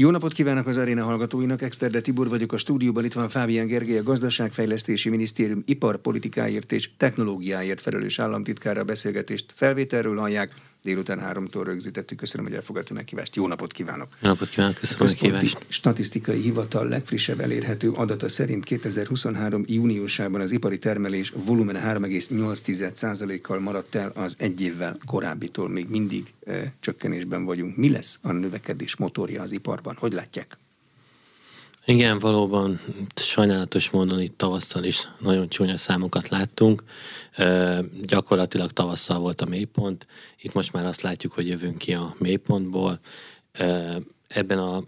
Jó napot kívánok az aréna hallgatóinak, Exterde Tibor vagyok a stúdióban, itt van Fábián Gergely, a Gazdaságfejlesztési Minisztérium iparpolitikáért és technológiáért felelős államtitkára beszélgetést felvételről hallják. Délután háromtól rögzítettük. Köszönöm, hogy elfogadta meghívást. Jó napot kívánok! Jó napot kívánok, köszönöm a meghívást! Statisztikai Hivatal legfrissebb elérhető adata szerint 2023. júniusában az ipari termelés volumen 3,8%-kal maradt el az egy évvel korábbitól. Még mindig e, csökkenésben vagyunk. Mi lesz a növekedés motorja az iparban? Hogy látják? Igen, valóban sajnálatos módon itt tavasszal is nagyon csúnya számokat láttunk. E, gyakorlatilag tavasszal volt a mélypont, itt most már azt látjuk, hogy jövünk ki a mélypontból. E, ebben a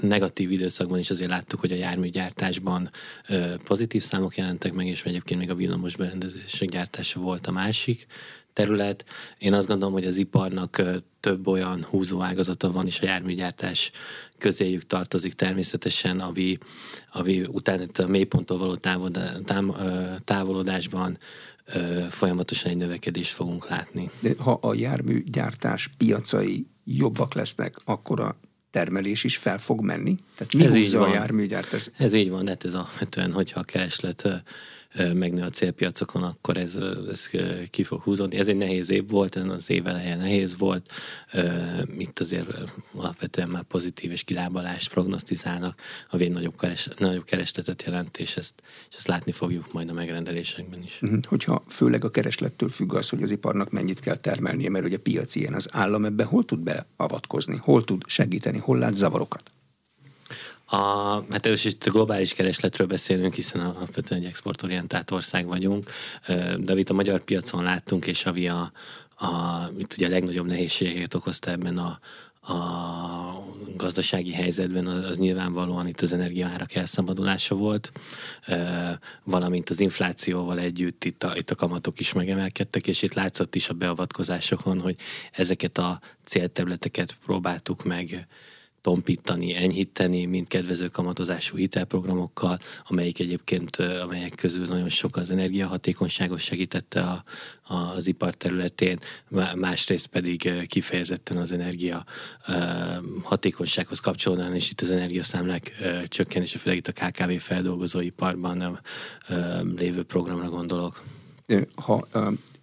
negatív időszakban is azért láttuk, hogy a járműgyártásban pozitív számok jelentek meg, és egyébként még a villamos berendezések gyártása volt a másik terület. Én azt gondolom, hogy az iparnak több olyan húzóágazata van, és a járműgyártás közéjük tartozik természetesen, ami, ami utána a mélyponttól való távolodásban folyamatosan egy növekedést fogunk látni. De ha a járműgyártás piacai jobbak lesznek, akkor a termelés is fel fog menni? Tehát mi ez így van. a járműgyártás? Ez így van, hát ez a, hogyha a kereslet megnő a célpiacokon, akkor ez, ez ki fog húzódni. Ez egy nehéz év volt, az év eleje nehéz volt. Itt azért alapvetően már pozitív és kilábalást prognosztizálnak, a egy nagyobb, keres, nagyobb keresletet jelent, és ezt, és ezt látni fogjuk majd a megrendelésekben is. Uh-huh. Hogyha főleg a kereslettől függ az, hogy az iparnak mennyit kell termelnie, mert ugye a piac ilyen, az állam ebben hol tud beavatkozni, hol tud segíteni, hol lát zavarokat? A, hát először is globális keresletről beszélünk, hiszen alapvetően egy exportorientált ország vagyunk, de itt a magyar piacon láttunk, és ami a, a, itt ugye a legnagyobb nehézségeket okozta ebben a, a gazdasági helyzetben az, az nyilvánvalóan itt az energiaárak elszabadulása volt, valamint az inflációval együtt itt a, itt a kamatok is megemelkedtek, és itt látszott is a beavatkozásokon, hogy ezeket a célterületeket próbáltuk meg tompítani, enyhíteni, mint kedvező kamatozású hitelprogramokkal, amelyik egyébként, amelyek közül nagyon sok az energiahatékonyságos segítette a, a, az ipar területén, másrészt pedig kifejezetten az energia hatékonysághoz kapcsolódóan, és itt az energiaszámlák csökkenése, főleg itt a KKV feldolgozóiparban lévő programra gondolok. Ha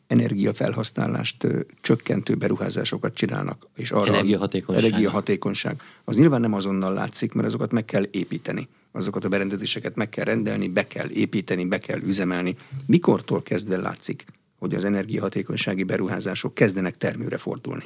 energiafelhasználást csökkentő beruházásokat csinálnak, és arra energiahatékonyság. energiahatékonyság. Az nyilván nem azonnal látszik, mert azokat meg kell építeni. Azokat a berendezéseket meg kell rendelni, be kell építeni, be kell üzemelni. Mikortól kezdve látszik, hogy az energiahatékonysági beruházások kezdenek termőre fordulni?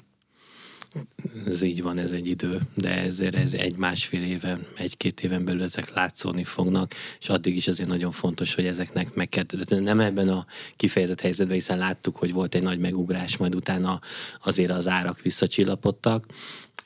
Ez így van, ez egy idő, de ezért ez egy-másfél éven, egy-két éven belül ezek látszódni fognak, és addig is azért nagyon fontos, hogy ezeknek meg kell, de nem ebben a kifejezett helyzetben, hiszen láttuk, hogy volt egy nagy megugrás, majd utána azért az árak visszacsillapodtak,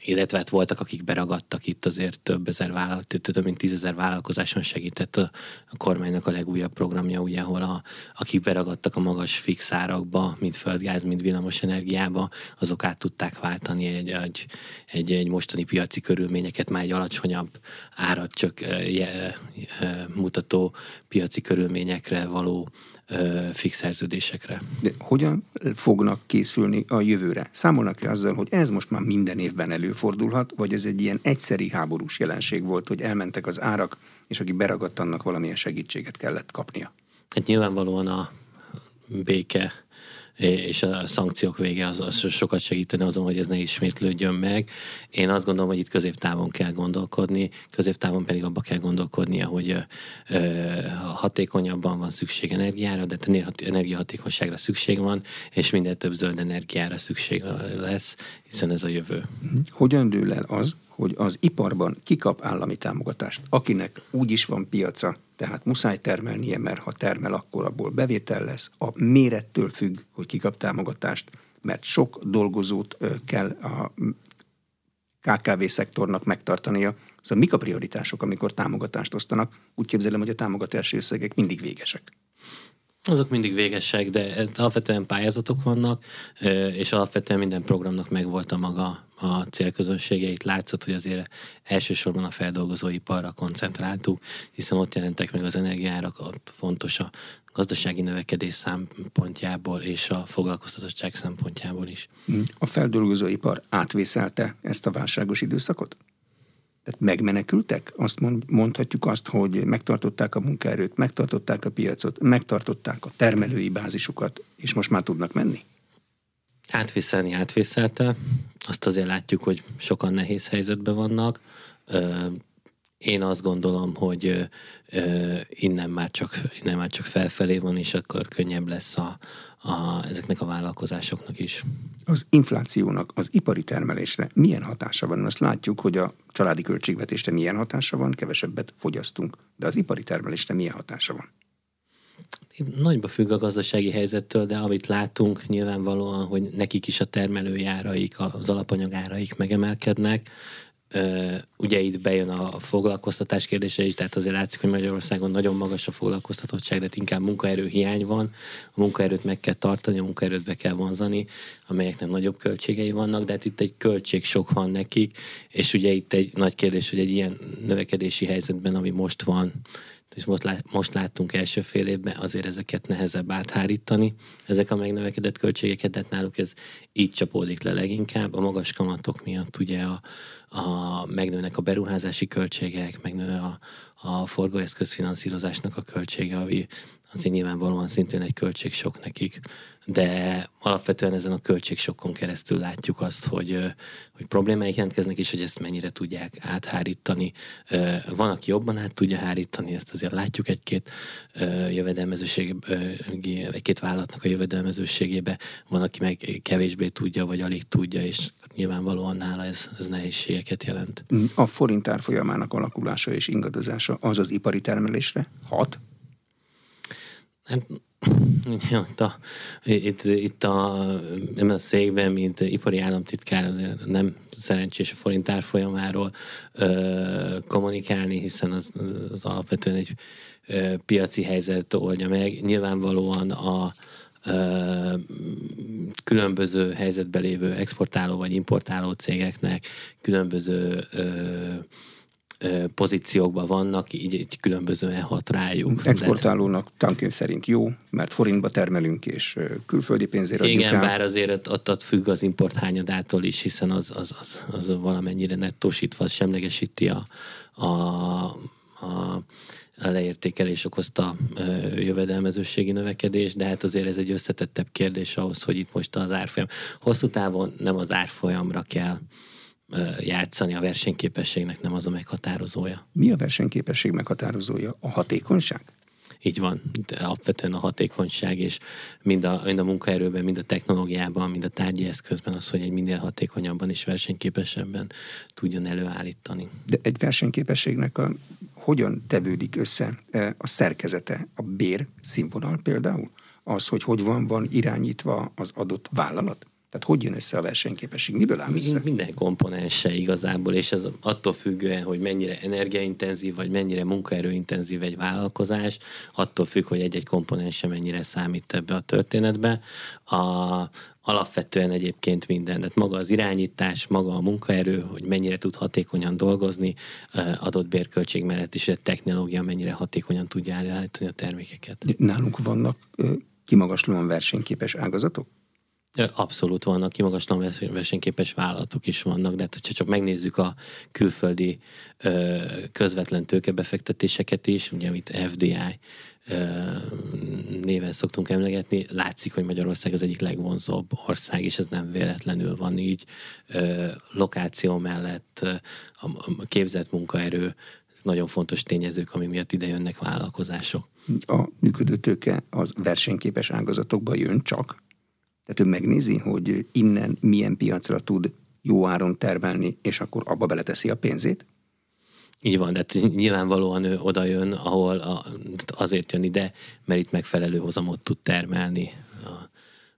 illetve hát voltak, akik beragadtak itt azért több ezer vállalat, több mint tízezer vállalkozáson segített a, a kormánynak a legújabb programja, ugye, ahol a, akik beragadtak a magas fix árakba, mint földgáz, mint villamos energiába, azok át tudták váltani egy, egy, egy, egy mostani piaci körülményeket, már egy alacsonyabb árat csak je, je, mutató piaci körülményekre való fix szerződésekre. De hogyan fognak készülni a jövőre? Számolnak-e azzal, hogy ez most már minden évben előfordulhat, vagy ez egy ilyen egyszeri háborús jelenség volt, hogy elmentek az árak, és aki beragadt, annak valamilyen segítséget kellett kapnia? Hát nyilvánvalóan a béke és a szankciók vége az, az sokat segíteni azon, hogy ez ne ismétlődjön meg. Én azt gondolom, hogy itt középtávon kell gondolkodni, középtávon pedig abba kell gondolkodnia, hogy ö, hatékonyabban van szükség energiára, de energiahatékonyságra szükség van, és minél több zöld energiára szükség lesz, hiszen ez a jövő. Hogyan dől el az, hogy az iparban kikap állami támogatást, akinek úgy is van piaca, tehát muszáj termelnie, mert ha termel, akkor abból bevétel lesz. A mérettől függ, hogy kikap támogatást, mert sok dolgozót kell a KKV szektornak megtartania. Szóval mik a prioritások, amikor támogatást osztanak? Úgy képzelem, hogy a támogatási összegek mindig végesek. Azok mindig végesek, de ez, alapvetően pályázatok vannak, és alapvetően minden programnak megvolt a maga a célközönsége. Itt látszott, hogy azért elsősorban a feldolgozóiparra koncentráltuk, hiszen ott jelentek meg az energiárak, ott fontos a gazdasági növekedés szempontjából és a foglalkoztatottság szempontjából is. A feldolgozóipar átvészelte ezt a válságos időszakot? Tehát megmenekültek? Azt mond, mondhatjuk azt, hogy megtartották a munkaerőt, megtartották a piacot, megtartották a termelői bázisukat, és most már tudnak menni? Átvészelni átvészelte. Azt azért látjuk, hogy sokan nehéz helyzetben vannak. Én azt gondolom, hogy innen már csak, innen már csak felfelé van, és akkor könnyebb lesz a, a, ezeknek a vállalkozásoknak is. Az inflációnak az ipari termelésre milyen hatása van? Azt látjuk, hogy a családi költségvetésre milyen hatása van, kevesebbet fogyasztunk, de az ipari termelésre milyen hatása van? Nagyba függ a gazdasági helyzettől, de amit látunk nyilvánvalóan, hogy nekik is a termelőjáraik, az alapanyagáraik megemelkednek, Ugye itt bejön a foglalkoztatás kérdése is, tehát azért látszik, hogy Magyarországon nagyon magas a foglalkoztatottság, de inkább munkaerő hiány van. A munkaerőt meg kell tartani, a munkaerőt be kell vonzani, amelyeknek nagyobb költségei vannak, de hát itt egy költség sok van nekik, és ugye itt egy nagy kérdés, hogy egy ilyen növekedési helyzetben, ami most van, és most, lá, most láttunk első fél évben, azért ezeket nehezebb áthárítani, ezek a megnövekedett költségeket, de hát náluk ez így csapódik le leginkább. A magas kamatok miatt ugye a, a, megnőnek a beruházási költségek, megnő a, a forgóeszközfinanszírozásnak a költsége, ami azért nyilvánvalóan szintén egy költségsok nekik, de alapvetően ezen a költségsokon keresztül látjuk azt, hogy, hogy problémáik jelentkeznek, és hogy ezt mennyire tudják áthárítani. Van, aki jobban át tudja hárítani, ezt azért látjuk egy-két jövedelmezőség, egy-két vállalatnak a jövedelmezőségébe, van, aki meg kevésbé tudja, vagy alig tudja, és nyilvánvalóan nála ez, ez nehézségeket jelent. A forint árfolyamának alakulása és ingadozása az az ipari termelésre hat? Hát, itt, a, itt, itt a, nem a székben, mint ipari államtitkár azért nem szerencsés a forint árfolyamáról ö, kommunikálni, hiszen az, az alapvetően egy ö, piaci helyzet oldja meg. Nyilvánvalóan a különböző helyzetben lévő exportáló vagy importáló cégeknek különböző pozíciókban vannak, így, így különbözően hat rájuk. Exportálónak tankönyv szerint jó, mert forintba termelünk, és külföldi pénzért adjuk Igen, bár azért ott, ott függ az import hányadától is, hiszen az, az, az, az valamennyire nettósítva, semlegesíti a, a, a a leértékelés okozta ö, jövedelmezőségi növekedés, de hát azért ez egy összetettebb kérdés ahhoz, hogy itt most az árfolyam. Hosszú távon nem az árfolyamra kell játszani, a versenyképességnek nem az a meghatározója. Mi a versenyképesség meghatározója? A hatékonyság? Így van, de alapvetően a hatékonyság, és mind a, mind a munkaerőben, mind a technológiában, mind a tárgyi eszközben az, hogy egy minél hatékonyabban és versenyképesebben tudjon előállítani. De egy versenyképességnek a, hogyan tevődik össze a szerkezete, a bér színvonal például? Az, hogy hogy van, van irányítva az adott vállalat? Tehát hogy jön össze a versenyképesség? Miből áll össze? Minden komponense igazából, és ez attól függően, hogy mennyire energiaintenzív, vagy mennyire munkaerőintenzív egy vállalkozás, attól függ, hogy egy-egy komponense mennyire számít ebbe a történetbe. A, alapvetően egyébként minden, tehát maga az irányítás, maga a munkaerő, hogy mennyire tud hatékonyan dolgozni, adott bérköltség mellett hogy a technológia mennyire hatékonyan tudja előállítani a termékeket. Nálunk vannak kimagaslóan versenyképes ágazatok? Abszolút vannak, kimagaslóan versenyképes vállalatok is vannak, de hát, ha csak megnézzük a külföldi közvetlen tőkebefektetéseket is, ugye amit FDI néven szoktunk emlegetni, látszik, hogy Magyarország az egyik legvonzóbb ország, és ez nem véletlenül van így. Lokáció mellett a, a képzett munkaerő, nagyon fontos tényezők, ami miatt ide jönnek vállalkozások. A működő tőke az versenyképes ágazatokba jön csak? Tehát ő megnézi, hogy innen milyen piacra tud jó áron termelni, és akkor abba beleteszi a pénzét? Így van, de hát nyilvánvalóan ő oda jön, ahol azért jön ide, mert itt megfelelő hozamot tud termelni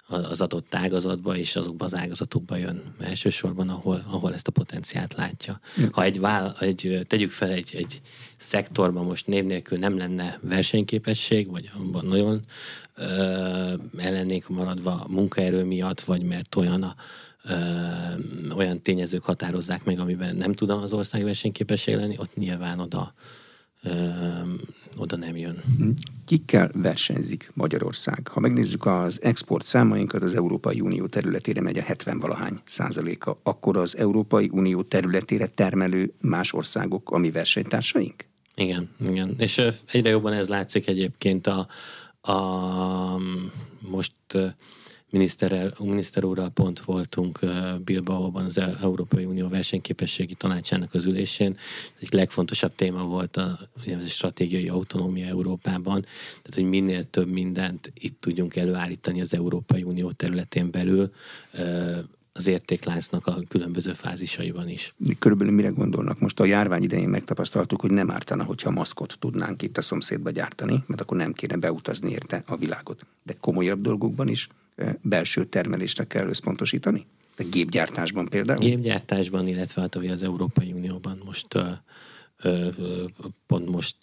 az adott ágazatba, és azokba az ágazatokba jön elsősorban, ahol, ahol ezt a potenciált látja. Ha egy, vál, egy tegyük fel egy, egy szektorban most név nélkül nem lenne versenyképesség, vagy abban nagyon ö, ellennék maradva munkaerő miatt, vagy mert olyan a, ö, olyan tényezők határozzák meg, amiben nem tud az ország versenyképesség lenni, ott nyilván oda oda nem jön. Hm. Kikkel versenyzik Magyarország? Ha megnézzük az export számainkat, az Európai Unió területére megy a 70-valahány százaléka, akkor az Európai Unió területére termelő más országok a mi versenytársaink? Igen, igen. És egyre jobban ez látszik egyébként a, a most miniszter, miniszter úrral pont voltunk Bilbaóban az Európai Unió versenyképességi tanácsának az ülésén. Egy legfontosabb téma volt a, a stratégiai autonómia Európában, tehát hogy minél több mindent itt tudjunk előállítani az Európai Unió területén belül, az értékláncnak a különböző fázisaiban is. Körülbelül mire gondolnak? Most a járvány idején megtapasztaltuk, hogy nem ártana, hogyha maszkot tudnánk itt a szomszédba gyártani, mert akkor nem kéne beutazni érte a világot. De komolyabb dolgokban is belső termelésre kell összpontosítani? De gépgyártásban például? Gépgyártásban, illetve hát az Európai Unióban most pont most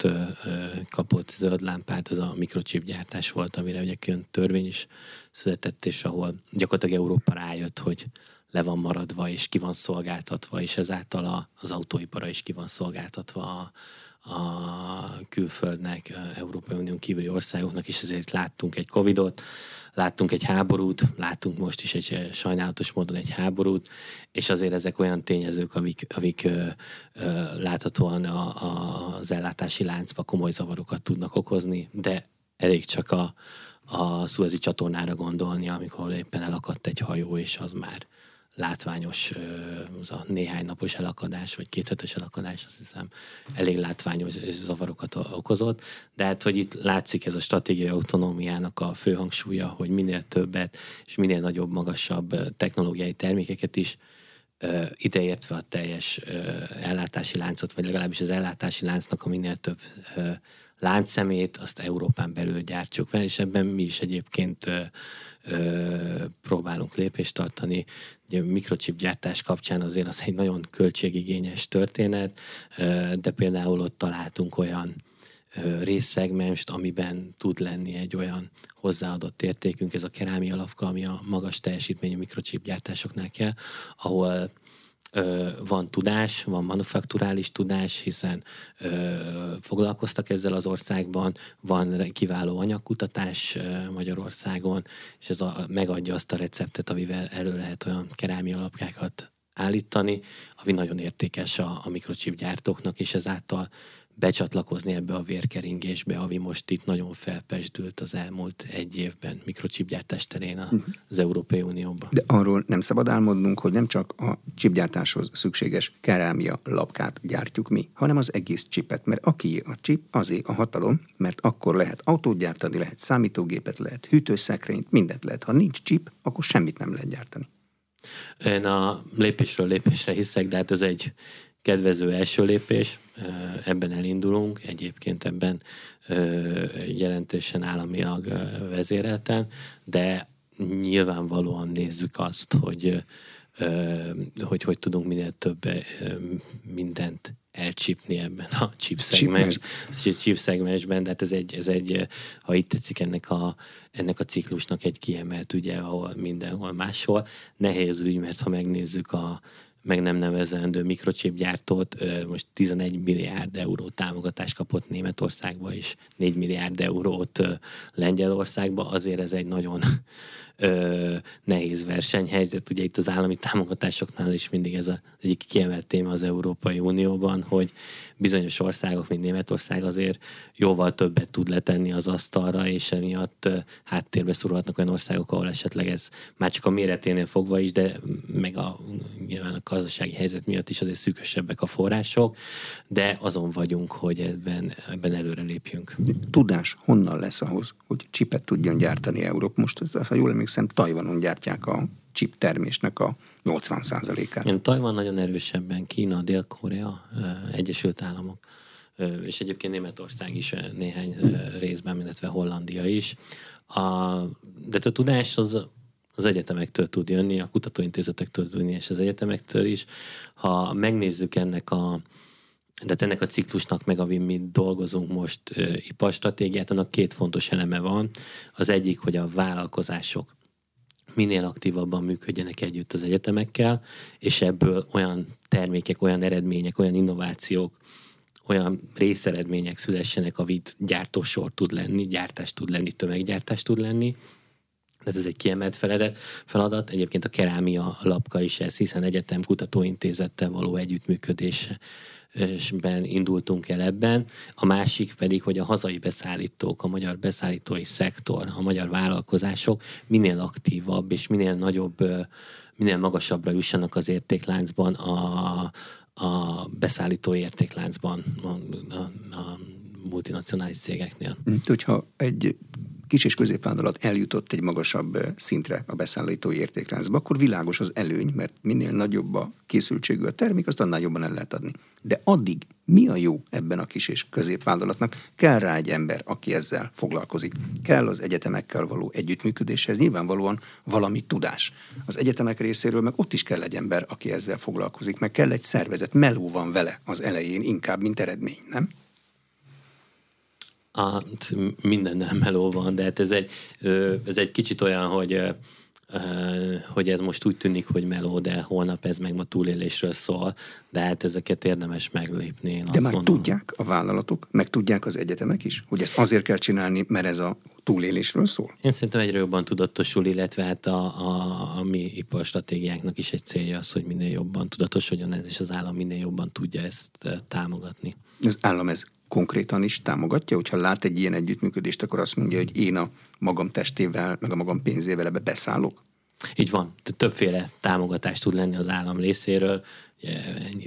kapott zöld lámpát, ez a mikrochip gyártás volt, amire ugye külön törvény is született, és ahol gyakorlatilag Európa rájött, hogy le van maradva, és ki van szolgáltatva, és ezáltal az autóipara is ki van szolgáltatva a, a külföldnek, Európai Unión kívüli országoknak, és ezért láttunk egy Covidot, láttunk egy háborút, láttunk most is egy sajnálatos módon egy háborút, és azért ezek olyan tényezők, amik, amik ö, ö, láthatóan a, a, az ellátási láncba komoly zavarokat tudnak okozni, de elég csak a, a szuezi csatornára gondolni, amikor éppen elakadt egy hajó, és az már látványos, az a néhány napos elakadás, vagy két hetes elakadás, azt hiszem elég látványos zavarokat okozott, de hát, hogy itt látszik ez a stratégiai autonómiának a fő hangsúlya, hogy minél többet és minél nagyobb, magasabb technológiai termékeket is ideértve a teljes ellátási láncot, vagy legalábbis az ellátási láncnak a minél több láncszemét, azt Európán belül gyártjuk fel, és ebben mi is egyébként ö, ö, próbálunk lépést tartani. Ugye a mikrochip gyártás kapcsán azért az egy nagyon költségigényes történet, ö, de például ott találtunk olyan részszegmest, amiben tud lenni egy olyan hozzáadott értékünk, ez a kerámia alapka, ami a magas teljesítményű mikrochip gyártásoknál kell, ahol van tudás, van manufakturális tudás, hiszen foglalkoztak ezzel az országban, van kiváló anyagkutatás Magyarországon, és ez a, megadja azt a receptet, amivel elő lehet olyan kerámia alapkákat állítani, ami nagyon értékes a, a mikrochip gyártóknak, és ezáltal becsatlakozni ebbe a vérkeringésbe, ami most itt nagyon felpesdült az elmúlt egy évben mikrocsipgyártás terén mhm. az Európai Unióban. De arról nem szabad álmodnunk, hogy nem csak a csipgyártáshoz szükséges kerámia lapkát gyártjuk mi, hanem az egész csipet, mert aki a csip, azé a hatalom, mert akkor lehet autót gyártani, lehet számítógépet, lehet hűtőszekrényt, mindent lehet. Ha nincs csip, akkor semmit nem lehet gyártani. Én a lépésről lépésre hiszek, de hát ez egy kedvező első lépés, ebben elindulunk, egyébként ebben jelentősen államilag vezérelten, de nyilvánvalóan nézzük azt, hogy hogy hogy tudunk minél több mindent elcsípni ebben a chip, szegmens, chip szegmensben, de hát ez egy, ez egy, ha itt tetszik ennek a, ennek a ciklusnak egy kiemelt ügye, ahol mindenhol máshol. Nehéz ügy, mert ha megnézzük a, meg nem nevezendő mikrochip gyártót, most 11 milliárd euró támogatást kapott Németországba, és 4 milliárd eurót Lengyelországba, azért ez egy nagyon ö, nehéz versenyhelyzet. Ugye itt az állami támogatásoknál is mindig ez az egyik kiemelt téma az Európai Unióban, hogy bizonyos országok, mint Németország azért jóval többet tud letenni az asztalra, és emiatt háttérbe szorulhatnak olyan országok, ahol esetleg ez már csak a méreténél fogva is, de meg a, nyilván a gazdasági helyzet miatt is azért szűkösebbek a források, de azon vagyunk, hogy ebben, ebben előre lépjünk. Tudás honnan lesz ahhoz, hogy csipet tudjon gyártani Európa? Most, ha jól emlékszem, Tajvanon gyártják a chip termésnek a 80%-át. Igen, Tajvan nagyon erősebben, Kína, Dél-Korea, Egyesült Államok, és egyébként Németország is néhány részben, illetve Hollandia is. A, de a tudás az az egyetemektől tud jönni, a kutatóintézetektől tud jönni, és az egyetemektől is. Ha megnézzük ennek a, de ennek a ciklusnak meg, amin mi dolgozunk most iparstratégiát, annak két fontos eleme van. Az egyik, hogy a vállalkozások minél aktívabban működjenek együtt az egyetemekkel, és ebből olyan termékek, olyan eredmények, olyan innovációk, olyan részeredmények szülessenek, amit gyártósor tud lenni, gyártás tud lenni, tömeggyártás tud lenni, tehát ez egy kiemelt feladat. Egyébként a kerámia lapka is ez, hiszen egyetem kutatóintézettel való együttműködésben indultunk el ebben. A másik pedig, hogy a hazai beszállítók, a magyar beszállítói szektor, a magyar vállalkozások minél aktívabb és minél nagyobb, minél magasabbra jussanak az értékláncban a, a beszállító értékláncban a, a, a multinacionális cégeknél. Hogyha egy kis és középvállalat eljutott egy magasabb szintre a beszállítói értékláncba, akkor világos az előny, mert minél nagyobb a készültségű a termék, azt annál jobban el lehet adni. De addig mi a jó ebben a kis és középvállalatnak? Kell rá egy ember, aki ezzel foglalkozik. Kell az egyetemekkel való együttműködéshez nyilvánvalóan valami tudás. Az egyetemek részéről meg ott is kell egy ember, aki ezzel foglalkozik, meg kell egy szervezet. Meló van vele az elején inkább, mint eredmény, nem? A, minden nem meló van, de hát ez egy, ez egy kicsit olyan, hogy hogy ez most úgy tűnik, hogy meló, de holnap ez meg ma túlélésről szól, de hát ezeket érdemes meglépni. Én de már gondolom. tudják a vállalatok, meg tudják az egyetemek is, hogy ezt azért kell csinálni, mert ez a túlélésről szól? Én szerintem egyre jobban tudatosul, illetve hát a, a, a mi iparstratégiáknak is egy célja az, hogy minél jobban tudatosodjon ez, és az állam minél jobban tudja ezt támogatni. Az állam ez konkrétan is támogatja, hogyha lát egy ilyen együttműködést, akkor azt mondja, hogy én a magam testével, meg a magam pénzével ebbe beszállok? Így van. Többféle támogatást tud lenni az állam részéről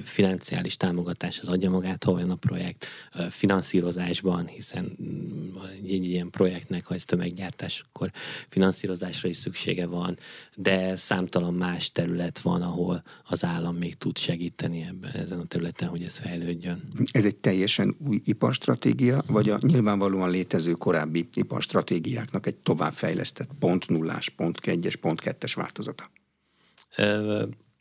financiális támogatás az adja magát, ha olyan a projekt, finanszírozásban, hiszen mm, egy ilyen projektnek, ha ez tömeggyártás, akkor finanszírozásra is szüksége van, de számtalan más terület van, ahol az állam még tud segíteni ebben, ezen a területen, hogy ez fejlődjön. Ez egy teljesen új iparstratégia, vagy a nyilvánvalóan létező korábbi iparstratégiáknak egy továbbfejlesztett pont nullás, pont egyes, pont kettes változata?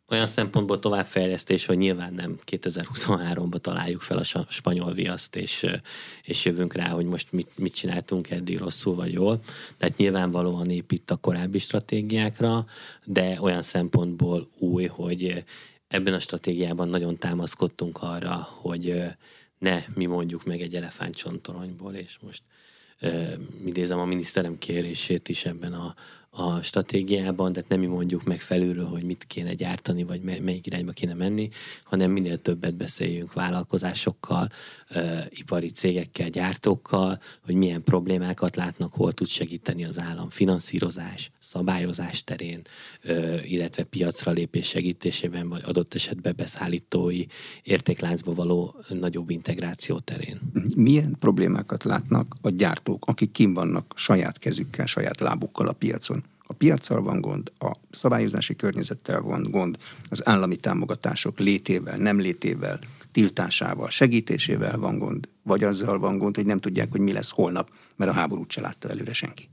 Olyan szempontból továbbfejlesztés, hogy nyilván nem 2023-ban találjuk fel a spanyol viaszt, és, és jövünk rá, hogy most mit, mit csináltunk eddig rosszul vagy jól. Tehát nyilvánvalóan épít a korábbi stratégiákra, de olyan szempontból új, hogy ebben a stratégiában nagyon támaszkodtunk arra, hogy ne mi mondjuk meg egy elefántcsontoronyból, és most idézem a miniszterem kérését is ebben a, a stratégiában, tehát nem mi mondjuk meg felülről, hogy mit kéne gyártani, vagy melyik irányba kéne menni, hanem minél többet beszéljünk vállalkozásokkal, ipari cégekkel, gyártókkal, hogy milyen problémákat látnak, hol tud segíteni az állam finanszírozás, szabályozás terén, illetve piacra lépés segítésében, vagy adott esetben beszállítói értékláncba való nagyobb integráció terén. Milyen problémákat látnak a gyártók, akik kim vannak saját kezükkel, saját lábukkal a piacon? A piaccal van gond, a szabályozási környezettel van gond, az állami támogatások létével, nem létével, tiltásával, segítésével van gond, vagy azzal van gond, hogy nem tudják, hogy mi lesz holnap, mert a háborút se látta előre senki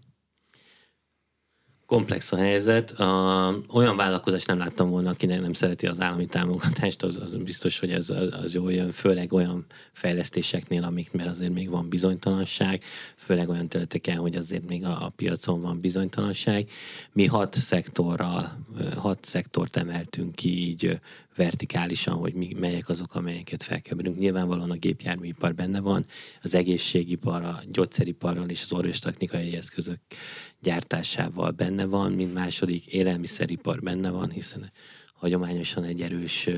komplex a helyzet. A, olyan vállalkozást nem láttam volna, akinek nem szereti az állami támogatást, az, az biztos, hogy ez az jól jön, főleg olyan fejlesztéseknél, amik, mert azért még van bizonytalanság, főleg olyan területeken, hogy azért még a, a piacon van bizonytalanság. Mi hat szektorral, hat szektort emeltünk ki így vertikálisan, hogy mi, melyek azok, amelyeket felkeverünk. Nyilvánvalóan a gépjárműipar benne van, az egészségipar, a gyógyszeriparral és az orvostechnikai eszközök gyártásával benne van, mint második élelmiszeripar benne van, hiszen hagyományosan egy erős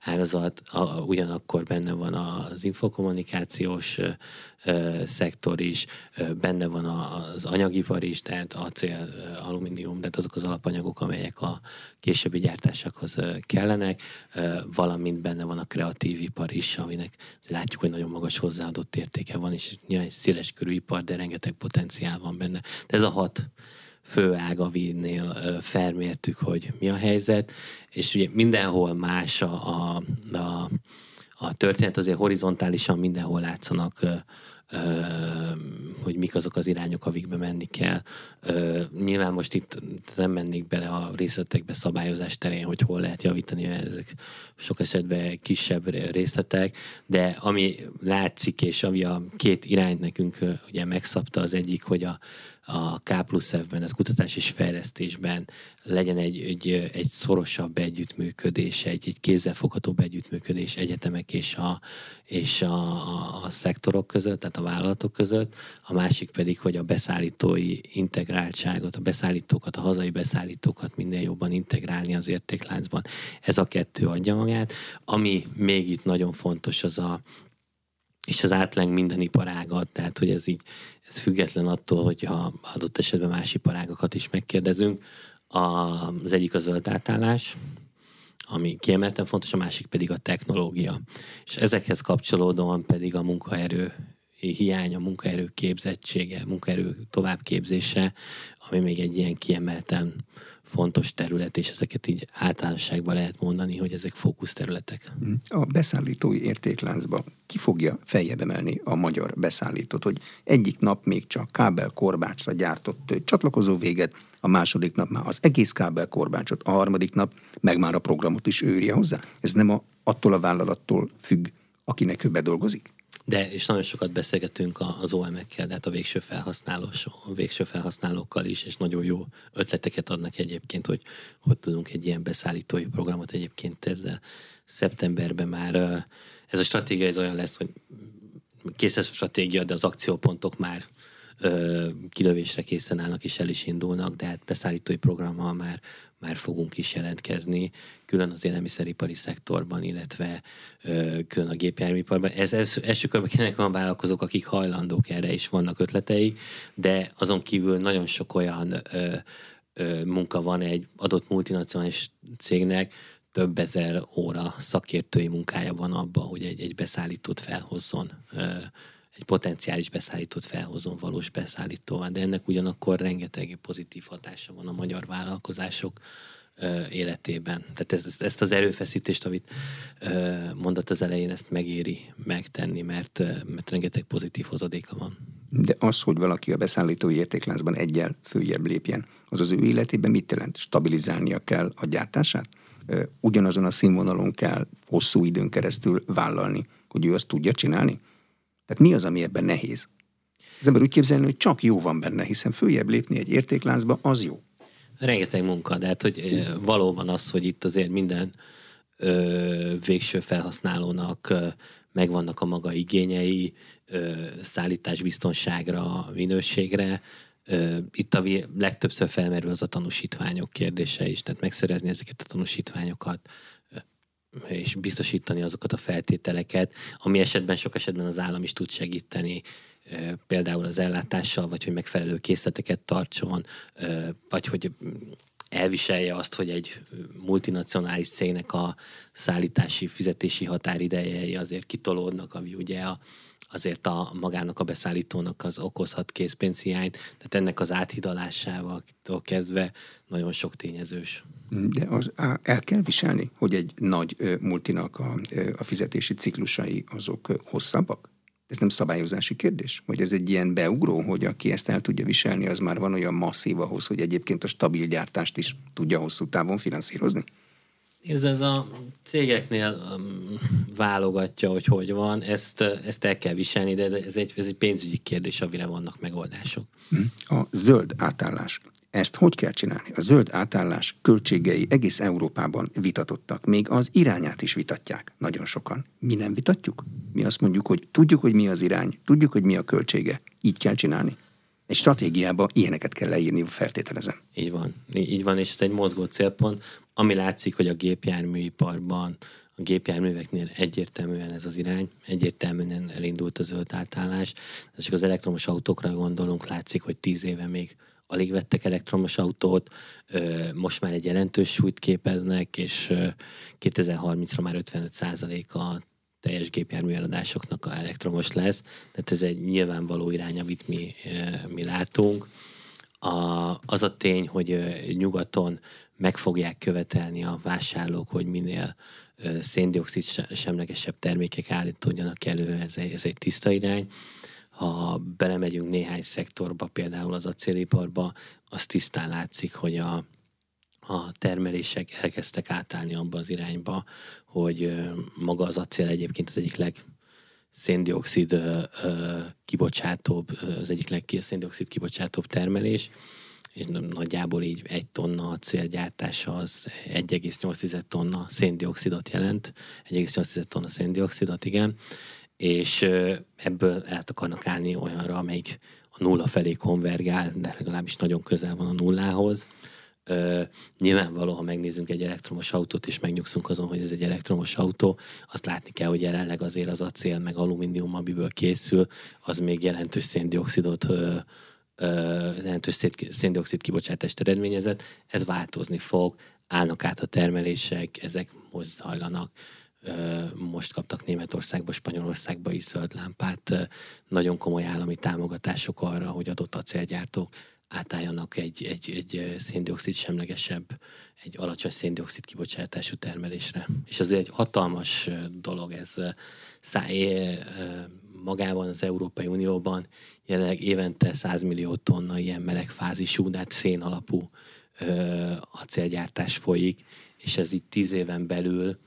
ágazat, a, ugyanakkor benne van az infokommunikációs ö, szektor is, ö, benne van az anyagipar is, tehát acél, alumínium, tehát azok az alapanyagok, amelyek a későbbi gyártásokhoz kellenek, ö, valamint benne van a kreatív ipar is, aminek látjuk, hogy nagyon magas hozzáadott értéke van, és nyilván egy széles körű ipar, de rengeteg potenciál van benne. De ez a hat fő ágavinnél felmértük, hogy mi a helyzet, és ugye mindenhol más a, a, a, a történet, azért horizontálisan mindenhol látszanak hogy mik azok az irányok, amikbe menni kell. Nyilván most itt nem mennék bele a részletekbe szabályozás terén, hogy hol lehet javítani, mert ezek sok esetben kisebb részletek, de ami látszik, és ami a két irányt nekünk ugye megszabta, az egyik, hogy a, a K plusz F-ben, a kutatás és fejlesztésben legyen egy, egy, egy szorosabb együttműködés, egy, egy kézzelfoghatóbb együttműködés egyetemek és, a, és a, a, a szektorok között, tehát a vállalatok között, a másik pedig, hogy a beszállítói integráltságot, a beszállítókat, a hazai beszállítókat minél jobban integrálni az értékláncban. Ez a kettő adja magát. Ami még itt nagyon fontos, az a, és az átleng minden iparágat, tehát hogy ez így, ez független attól, hogy ha adott esetben más iparágakat is megkérdezünk. A, az egyik a zöld átállás, ami kiemelten fontos, a másik pedig a technológia. És ezekhez kapcsolódóan pedig a munkaerő hiány, a munkaerő képzettsége, munkaerő továbbképzése, ami még egy ilyen kiemelten fontos terület, és ezeket így általánosságban lehet mondani, hogy ezek fókuszterületek. A beszállítói értékláncba ki fogja feljebb emelni a magyar beszállítót, hogy egyik nap még csak kábel korbácsra gyártott csatlakozó véget, a második nap már az egész kábel korbácsot, a harmadik nap meg már a programot is őrje hozzá. Ez nem a, attól a vállalattól függ, akinek ő bedolgozik? De, és nagyon sokat beszélgetünk az OM-ekkel, tehát a végső, felhasználós, a végső felhasználókkal is, és nagyon jó ötleteket adnak egyébként, hogy hogy tudunk egy ilyen beszállítói programot egyébként ezzel. Szeptemberben már ez a stratégia ez olyan lesz, hogy kész a stratégia, de az akciópontok már ö, kilövésre készen állnak és el is indulnak, de hát beszállítói programmal már, már fogunk is jelentkezni, külön az élelmiszeripari szektorban, illetve ö, külön a gépjárműiparban. Ez első, első körben kinek van vállalkozók, akik hajlandók erre, is vannak ötletei, de azon kívül nagyon sok olyan ö, ö, munka van egy adott multinacionális cégnek, több ezer óra szakértői munkája van abban, hogy egy, egy beszállítót felhozzon egy potenciális beszállítót felhozom valós beszállítóval, de ennek ugyanakkor rengeteg pozitív hatása van a magyar vállalkozások életében. Tehát ezt, ezt az erőfeszítést, amit mondott az elején, ezt megéri megtenni, mert, mert rengeteg pozitív hozadéka van. De az, hogy valaki a beszállítói értékláncban egyel följebb lépjen, az az ő életében mit jelent? Stabilizálnia kell a gyártását? Ugyanazon a színvonalon kell hosszú időn keresztül vállalni, hogy ő azt tudja csinálni? Tehát mi az, ami ebben nehéz? Az ember úgy képzelni, hogy csak jó van benne, hiszen följebb lépni egy értékláncba, az jó. Rengeteg munka, de hát hogy valóban az, hogy itt azért minden ö, végső felhasználónak ö, megvannak a maga igényei, ö, szállításbiztonságra, minőségre. Ö, itt a legtöbbször felmerül az a tanúsítványok kérdése is, tehát megszerezni ezeket a tanúsítványokat, és biztosítani azokat a feltételeket, ami esetben sok esetben az állam is tud segíteni, például az ellátással, vagy hogy megfelelő készleteket tartson, vagy hogy elviselje azt, hogy egy multinacionális cégnek a szállítási, fizetési határidejei azért kitolódnak, ami ugye a, azért a magának a beszállítónak az okozhat készpénzhiányt, tehát ennek az áthidalásával kezdve nagyon sok tényezős. De az el kell viselni, hogy egy nagy multinak a, a fizetési ciklusai azok hosszabbak? Ez nem szabályozási kérdés? Vagy ez egy ilyen beugró, hogy aki ezt el tudja viselni, az már van olyan masszív ahhoz, hogy egyébként a stabil gyártást is tudja hosszú távon finanszírozni? Ez, ez a cégeknél um, válogatja, hogy hogy van, ezt, ezt el kell viselni, de ez, ez, egy, ez egy pénzügyi kérdés, amire vannak megoldások. Hm. A zöld átállás ezt hogy kell csinálni? A zöld átállás költségei egész Európában vitatottak, még az irányát is vitatják nagyon sokan. Mi nem vitatjuk? Mi azt mondjuk, hogy tudjuk, hogy mi az irány, tudjuk, hogy mi a költsége, így kell csinálni. Egy stratégiába ilyeneket kell leírni, feltételezem. Így van, így van, és ez egy mozgó célpont, ami látszik, hogy a gépjárműiparban, a gépjárműveknél egyértelműen ez az irány, egyértelműen elindult a zöld átállás. Csak az elektromos autókra gondolunk, látszik, hogy tíz éve még alig vettek elektromos autót, most már egy jelentős súlyt képeznek, és 2030-ra már 55% a teljes gépjármű eladásoknak elektromos lesz, tehát ez egy nyilvánvaló irány, amit mi, mi látunk. A, az a tény, hogy nyugaton meg fogják követelni a vásárlók, hogy minél széndiokszid semlegesebb termékek állítódjanak elő, ez egy, ez egy tiszta irány ha belemegyünk néhány szektorba, például az acéliparba, az tisztán látszik, hogy a, a termelések elkezdtek átállni abba az irányba, hogy maga az acél egyébként az egyik leg széndiokszid kibocsátóbb, az egyik legszéndiokszid kibocsátóbb termelés, és nagyjából így egy tonna acélgyártása az 1,8 tonna széndiokszidot jelent, 1,8 tonna széndiokszidot, igen, és ebből át akarnak állni olyanra, amelyik a nulla felé konvergál, de legalábbis nagyon közel van a nullához. Ö, nyilvánvaló, ha megnézzünk egy elektromos autót, és megnyugszunk azon, hogy ez egy elektromos autó, azt látni kell, hogy jelenleg azért az acél, meg alumínium, amiből készül, az még jelentős széndiokszidot jelentős széndiokszid kibocsátást eredményezett. Ez változni fog, állnak át a termelések, ezek most zajlanak most kaptak Németországba, Spanyolországba is zöld lámpát, nagyon komoly állami támogatások arra, hogy adott acélgyártók átálljanak egy, egy, egy széndiokszid semlegesebb, egy alacsony széndiokszid kibocsátású termelésre. És azért egy hatalmas dolog ez száj, magában az Európai Unióban jelenleg évente 100 millió tonna ilyen melegfázisú, de hát szén alapú acélgyártás folyik, és ez itt tíz éven belül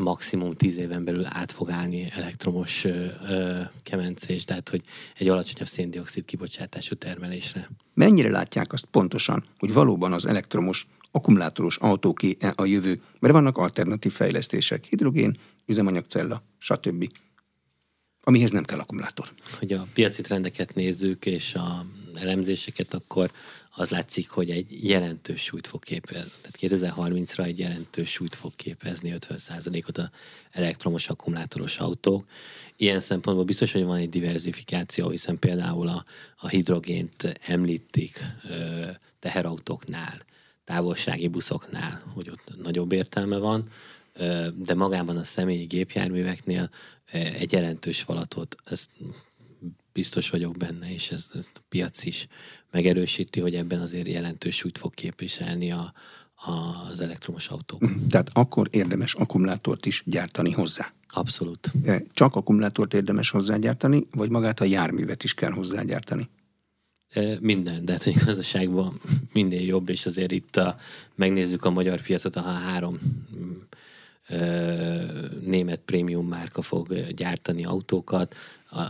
maximum tíz éven belül át fog állni elektromos ö, ö, kemencés, tehát hogy egy alacsonyabb széndiokszid kibocsátású termelésre. Mennyire látják azt pontosan, hogy valóban az elektromos akkumulátoros autóké a jövő, mert vannak alternatív fejlesztések, hidrogén, üzemanyagcella, stb. Amihez nem kell akkumulátor. Hogy a piaci trendeket nézzük, és a elemzéseket, akkor az látszik, hogy egy jelentős súlyt fog képezni. Tehát 2030-ra egy jelentős súlyt fog képezni 50%-ot a elektromos akkumulátoros autók. Ilyen szempontból biztos, hogy van egy diversifikáció, hiszen például a, a hidrogént említik ö, teherautóknál, távolsági buszoknál, hogy ott nagyobb értelme van, de magában a személyi gépjárműveknél egy jelentős falatot, ezt biztos vagyok benne, és ez, ez a piac is megerősíti, hogy ebben azért jelentős súlyt fog képviselni a, a, az elektromos autók. Mm, tehát akkor érdemes akkumulátort is gyártani hozzá. Abszolút. Csak akkumulátort érdemes hozzágyártani, vagy magát a járművet is kell hozzágyártani? Minden, de hát a gazdaságban minél jobb, és azért itt a, megnézzük a magyar piacot, a három német prémium márka fog gyártani autókat,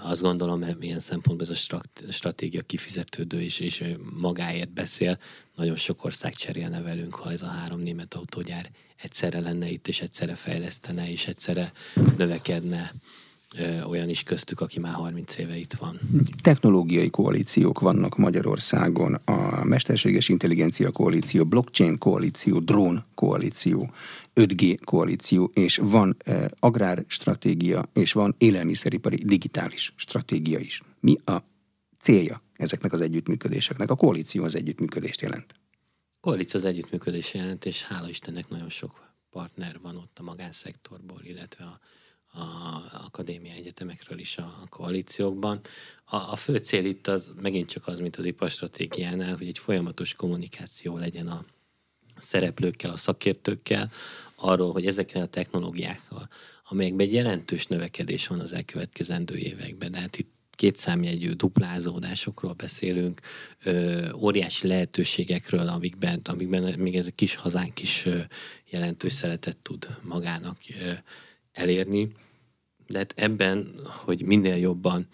azt gondolom, hogy ilyen szempontból ez a stratégia kifizetődő is, és magáért beszél. Nagyon sok ország cserélne velünk, ha ez a három német autógyár egyszerre lenne itt, és egyszerre fejlesztene, és egyszerre növekedne olyan is köztük, aki már 30 éve itt van. Technológiai koalíciók vannak Magyarországon, a mesterséges intelligencia koalíció, blockchain koalíció, drón koalíció, 5G koalíció, és van eh, agrárstratégia, és van élelmiszeripari digitális stratégia is. Mi a célja ezeknek az együttműködéseknek? A koalíció az együttműködést jelent. Koalíció az együttműködés jelent, és hála Istennek nagyon sok partner van ott a magánszektorból, illetve a a akadémia egyetemekről is a, koalíciókban. A, a fő cél itt az megint csak az, mint az iparstratégiánál, hogy egy folyamatos kommunikáció legyen a szereplőkkel, a szakértőkkel, arról, hogy ezekkel a technológiákkal, amelyekben egy jelentős növekedés van az elkövetkezendő években, de hát itt két számjegyű duplázódásokról beszélünk, ö, óriási lehetőségekről, amikben, amikben még ez a kis hazánk is ö, jelentős szeretet tud magának ö, elérni, de hát ebben, hogy minél jobban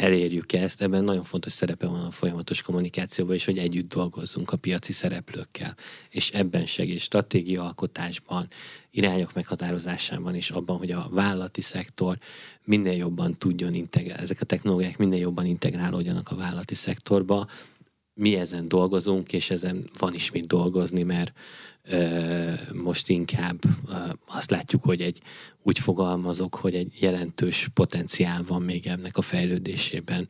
elérjük ezt, ebben nagyon fontos szerepe van a folyamatos kommunikációban, és hogy együtt dolgozzunk a piaci szereplőkkel. És ebben segít stratégia alkotásban, irányok meghatározásában, és abban, hogy a vállalati szektor minél jobban tudjon integrálni, ezek a technológiák minél jobban integrálódjanak a vállalati szektorba. Mi ezen dolgozunk, és ezen van is mit dolgozni, mert most inkább azt látjuk, hogy egy úgy fogalmazok, hogy egy jelentős potenciál van még ennek a fejlődésében.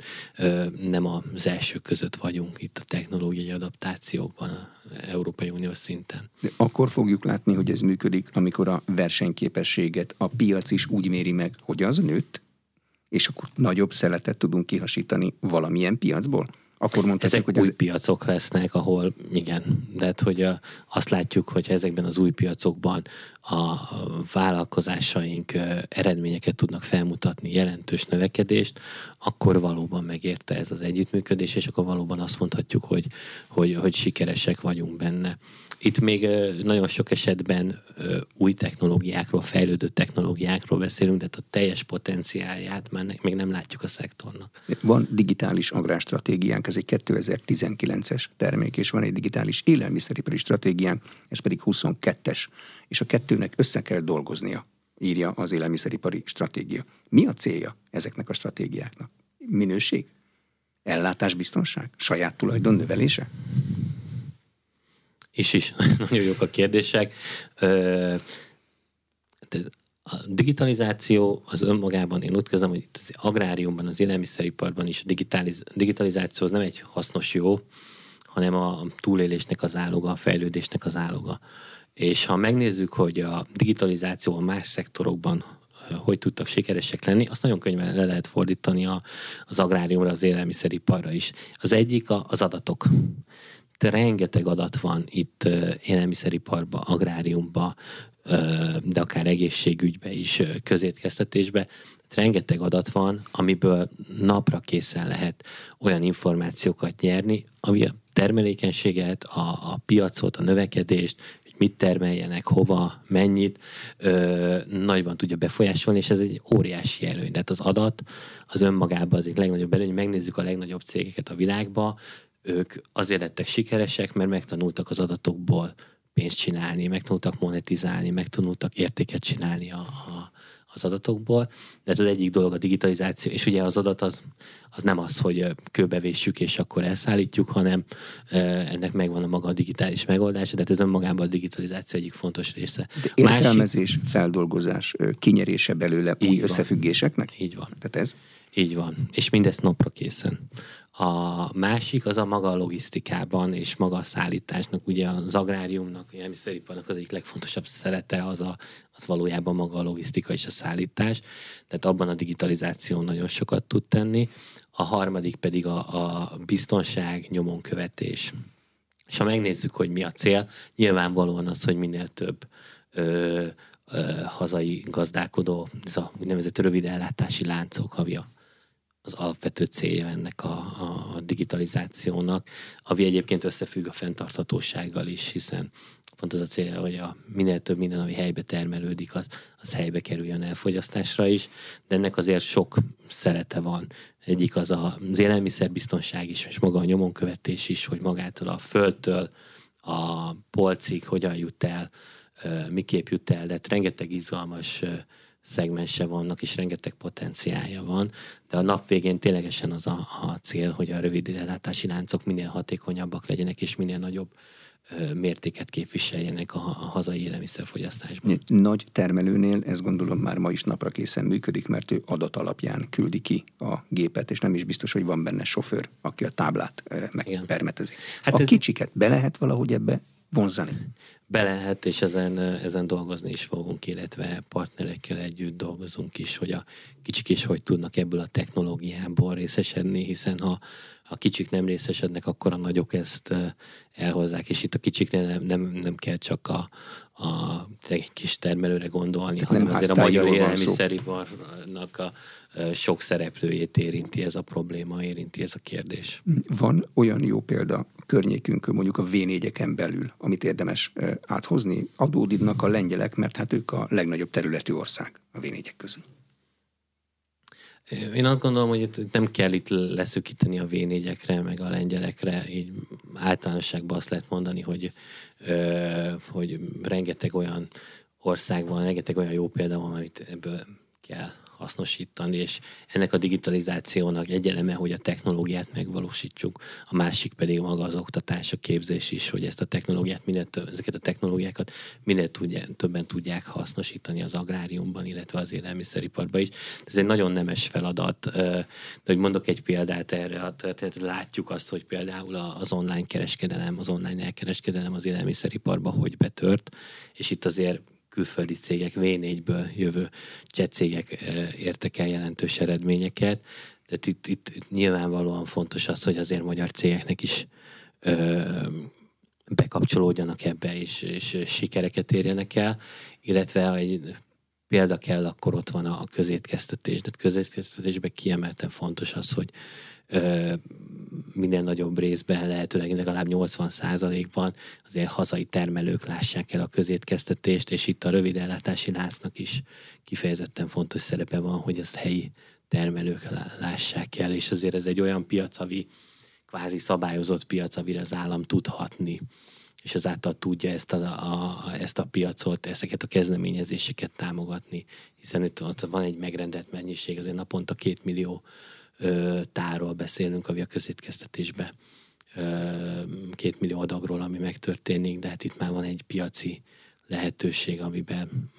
Nem az elsők között vagyunk itt a technológiai adaptációkban a Európai Uniós szinten. De akkor fogjuk látni, hogy ez működik, amikor a versenyképességet a piac is úgy méri meg, hogy az nőtt, és akkor nagyobb szeletet tudunk kihasítani valamilyen piacból? Akkor mondhatjuk, hogy új ez... piacok lesznek, ahol igen, de hát, hogy a, azt látjuk, hogy ezekben az új piacokban a vállalkozásaink eredményeket tudnak felmutatni, jelentős növekedést, akkor valóban megérte ez az együttműködés, és akkor valóban azt mondhatjuk, hogy, hogy, hogy sikeresek vagyunk benne. Itt még nagyon sok esetben új technológiákról, fejlődő technológiákról beszélünk, de hát a teljes potenciálját már még nem látjuk a szektornak. Van digitális agrárstratégiánk, ez egy 2019-es termék, és van egy digitális élelmiszeripari stratégiánk, ez pedig 22-es, és a kettőnek össze kell dolgoznia, írja az élelmiszeripari stratégia. Mi a célja ezeknek a stratégiáknak? Minőség? Ellátásbiztonság? Saját tulajdon növelése? Is is. Nagyon jók a kérdések. A digitalizáció az önmagában, én úgy kezdem, hogy itt az agráriumban, az élelmiszeriparban is a digitaliz, digitalizáció az nem egy hasznos jó, hanem a túlélésnek az áloga, a fejlődésnek az áloga. És ha megnézzük, hogy a digitalizáció a más szektorokban hogy tudtak sikeresek lenni, azt nagyon könnyen le lehet fordítani a, az agráriumra, az élelmiszeriparra is. Az egyik a, az adatok rengeteg adat van itt élelmiszeriparba, agráriumba, de akár egészségügybe is, közétkeztetésbe. Rengeteg adat van, amiből napra készen lehet olyan információkat nyerni, ami a termelékenységet, a, a piacot, a növekedést, mit termeljenek, hova, mennyit, ö, nagyban tudja befolyásolni, és ez egy óriási előny. Tehát az adat az önmagában az egy legnagyobb előny. Megnézzük a legnagyobb cégeket a világba, ők azért lettek sikeresek, mert megtanultak az adatokból pénzt csinálni, megtanultak monetizálni, megtanultak értéket csinálni a, a, az adatokból. De ez az egyik dolog a digitalizáció, és ugye az adat az, az nem az, hogy kőbevésjük és akkor elszállítjuk, hanem ennek megvan a maga a digitális megoldása, de ez önmagában a digitalizáció egyik fontos része. De értelmezés, Másik... feldolgozás, kinyerése belőle új van. összefüggéseknek? Így van. Tehát ez? Így van. És mindezt napra készen. A másik az a maga a logisztikában és maga a szállításnak, ugye az agráriumnak, a élelmiszeriparnak az egyik legfontosabb szerete az, a, az valójában maga a logisztika és a szállítás, tehát abban a digitalizáció nagyon sokat tud tenni. A harmadik pedig a, a biztonság, nyomonkövetés. És ha megnézzük, hogy mi a cél, nyilvánvalóan az, hogy minél több ö, ö, hazai gazdálkodó, ez a úgynevezett rövid ellátási láncok, havia az alapvető célja ennek a, a digitalizációnak, ami egyébként összefügg a fenntarthatósággal is, hiszen pont az a célja, hogy a minél több minden, ami helybe termelődik, az, az helybe kerüljön el fogyasztásra is, de ennek azért sok szerete van. Egyik az a, az élelmiszerbiztonság is, és maga a nyomonkövetés is, hogy magától a földtől a polcig hogyan jut el, miképp jut el, de hát rengeteg izgalmas szegmense vannak, és rengeteg potenciálja van, de a nap végén ténylegesen az a, a cél, hogy a rövid ellátási láncok minél hatékonyabbak legyenek, és minél nagyobb mértéket képviseljenek a, a hazai élelmiszerfogyasztásban. Nagy termelőnél ez gondolom már ma is napra készen működik, mert ő adat alapján küldi ki a gépet, és nem is biztos, hogy van benne sofőr, aki a táblát megpermetezi. Hát a ez... kicsiket be lehet valahogy ebbe vonzani? Be lehet, és ezen, ezen dolgozni is fogunk, illetve partnerekkel együtt dolgozunk is, hogy a kicsik is hogy tudnak ebből a technológiából részesedni, hiszen ha a kicsik nem részesednek, akkor a nagyok ezt elhozzák, és itt a kicsiknél nem, nem, nem kell csak a, a egy kis termelőre gondolni, Tehát hanem azért a magyar élelmiszeriparnak a sok szereplőjét érinti ez a probléma, érinti ez a kérdés. Van olyan jó példa a környékünkön, mondjuk a v belül, amit érdemes áthozni? Adódnak a lengyelek, mert hát ők a legnagyobb területű ország a v közül. Én azt gondolom, hogy itt nem kell itt leszűkíteni a v meg a lengyelekre, így általánosságban azt lehet mondani, hogy, ö, hogy rengeteg olyan ország van, rengeteg olyan jó példa van, amit ebből kell hasznosítani, és ennek a digitalizációnak egy eleme, hogy a technológiát megvalósítsuk, a másik pedig maga az oktatás, a képzés is, hogy ezt a technológiát minél több, ezeket a technológiákat minél tudja, többen tudják hasznosítani az agráriumban, illetve az élelmiszeriparban is. Ez egy nagyon nemes feladat, de hogy mondok egy példát erre, tehát látjuk azt, hogy például az online kereskedelem, az online elkereskedelem az élelmiszeriparban hogy betört, és itt azért külföldi cégek, V4-ből jövő chat cégek értek el jelentős eredményeket, Tehát itt, itt, itt nyilvánvalóan fontos az, hogy azért magyar cégeknek is ö, bekapcsolódjanak ebbe, és, és sikereket érjenek el, illetve egy példa kell, akkor ott van a közétkeztetés. De közétkeztetésben kiemelten fontos az, hogy ö, minden nagyobb részben, lehetőleg legalább 80%-ban azért hazai termelők lássák el a közétkeztetést, és itt a rövid ellátási láncnak is kifejezetten fontos szerepe van, hogy ezt helyi termelők lássák el, és azért ez egy olyan piac, ami kvázi szabályozott piac, amire az állam tud hatni és ezáltal tudja ezt a, a, ezt a piacot, ezeket a kezdeményezéseket támogatni, hiszen itt van egy megrendelt mennyiség, azért naponta két millió ö, táról beszélünk a közétkeztetésbe, két millió adagról, ami megtörténik, de hát itt már van egy piaci lehetőség, amiben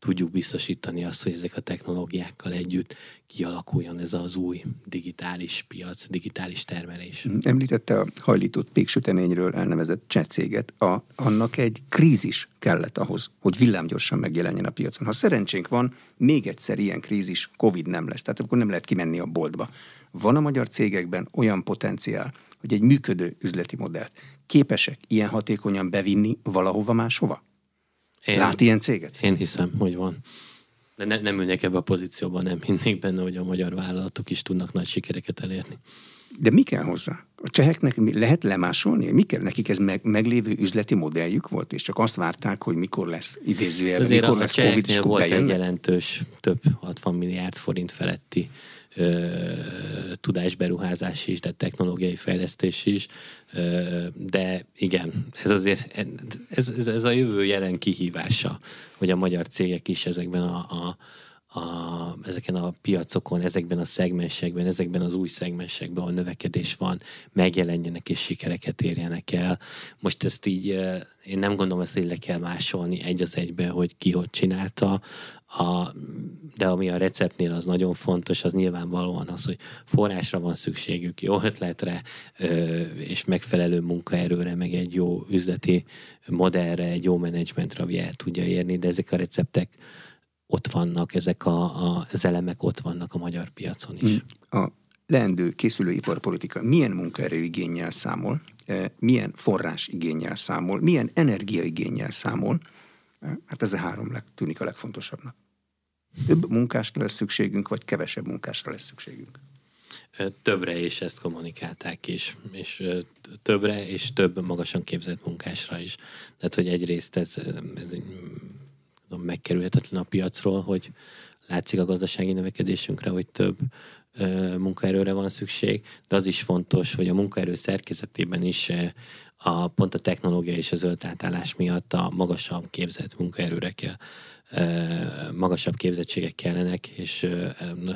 tudjuk biztosítani azt, hogy ezek a technológiákkal együtt kialakuljon ez az új digitális piac, digitális termelés. Említette a hajlított péksüteményről elnevezett cseh céget. A, annak egy krízis kellett ahhoz, hogy villámgyorsan megjelenjen a piacon. Ha szerencsénk van, még egyszer ilyen krízis, Covid nem lesz, tehát akkor nem lehet kimenni a boltba. Van a magyar cégekben olyan potenciál, hogy egy működő üzleti modellt képesek ilyen hatékonyan bevinni valahova máshova? Én, Lát ilyen céget? Én hiszem, hogy van. De ne, nem ülnek ebbe a pozícióban, nem hinnék benne, hogy a magyar vállalatok is tudnak nagy sikereket elérni. De mi kell hozzá? A cseheknek lehet lemásolni? Mi kell nekik ez meg, meglévő üzleti modelljük volt, és csak azt várták, hogy mikor lesz idézőjelben, mikor a, lesz Covid, és volt egy jelentős, több 60 milliárd forint feletti ö, tudásberuházás is, de technológiai fejlesztés is, ö, de igen, ez azért, ez, ez, ez a jövő jelen kihívása, hogy a magyar cégek is ezekben a, a a, ezeken a piacokon, ezekben a szegmensekben, ezekben az új szegmensekben, ahol növekedés van, megjelenjenek és sikereket érjenek el. Most ezt így, én nem gondolom ezt, hogy le kell másolni egy az egybe, hogy ki hogy csinálta, a, de ami a receptnél az nagyon fontos, az nyilvánvalóan az, hogy forrásra van szükségük, jó ötletre, és megfelelő munkaerőre, meg egy jó üzleti modellre, egy jó menedzsmentre, ami el tudja érni, de ezek a receptek ott vannak, ezek a, a, az elemek ott vannak a magyar piacon is. Mm. A leendő készülőiparpolitika milyen munkaerőigényel számol, e, milyen forrásigényel számol, milyen energiaigényel számol, e, hát ez a három tűnik a legfontosabbnak. Több munkásra lesz szükségünk, vagy kevesebb munkásra lesz szükségünk? Többre is ezt kommunikálták is, és többre és több magasan képzett munkásra is. Tehát, hogy egyrészt ez, ez tudom, megkerülhetetlen a piacról, hogy látszik a gazdasági növekedésünkre, hogy több ö, munkaerőre van szükség, de az is fontos, hogy a munkaerő szerkezetében is a, pont a technológia és a zöld átállás miatt a magasabb képzett munkaerőre kell magasabb képzettségek kellenek, és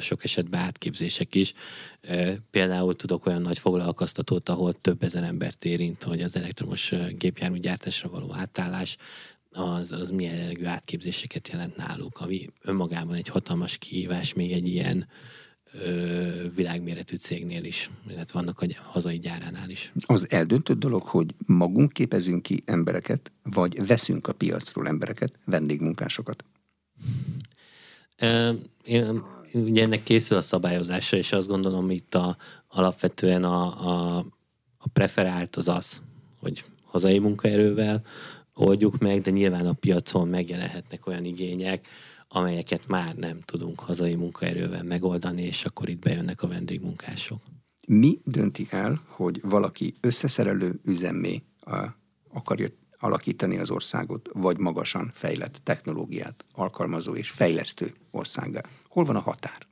sok esetben átképzések is. Például tudok olyan nagy foglalkoztatót, ahol több ezer embert érint, hogy az elektromos gépjárműgyártásra való átállás az, az milyen jellegű átképzéseket jelent náluk, ami önmagában egy hatalmas kihívás még egy ilyen ö, világméretű cégnél is, illetve vannak a hazai gyáránál is. Az eldöntött dolog, hogy magunk képezünk ki embereket, vagy veszünk a piacról embereket, vendégmunkásokat? Én, ugye ennek készül a szabályozása, és azt gondolom itt a, alapvetően a, a, a preferált az az, hogy hazai munkaerővel, oldjuk meg, de nyilván a piacon megjelenhetnek olyan igények, amelyeket már nem tudunk hazai munkaerővel megoldani, és akkor itt bejönnek a vendégmunkások. Mi dönti el, hogy valaki összeszerelő üzemmé akarja alakítani az országot, vagy magasan fejlett technológiát alkalmazó és fejlesztő országá? Hol van a határ?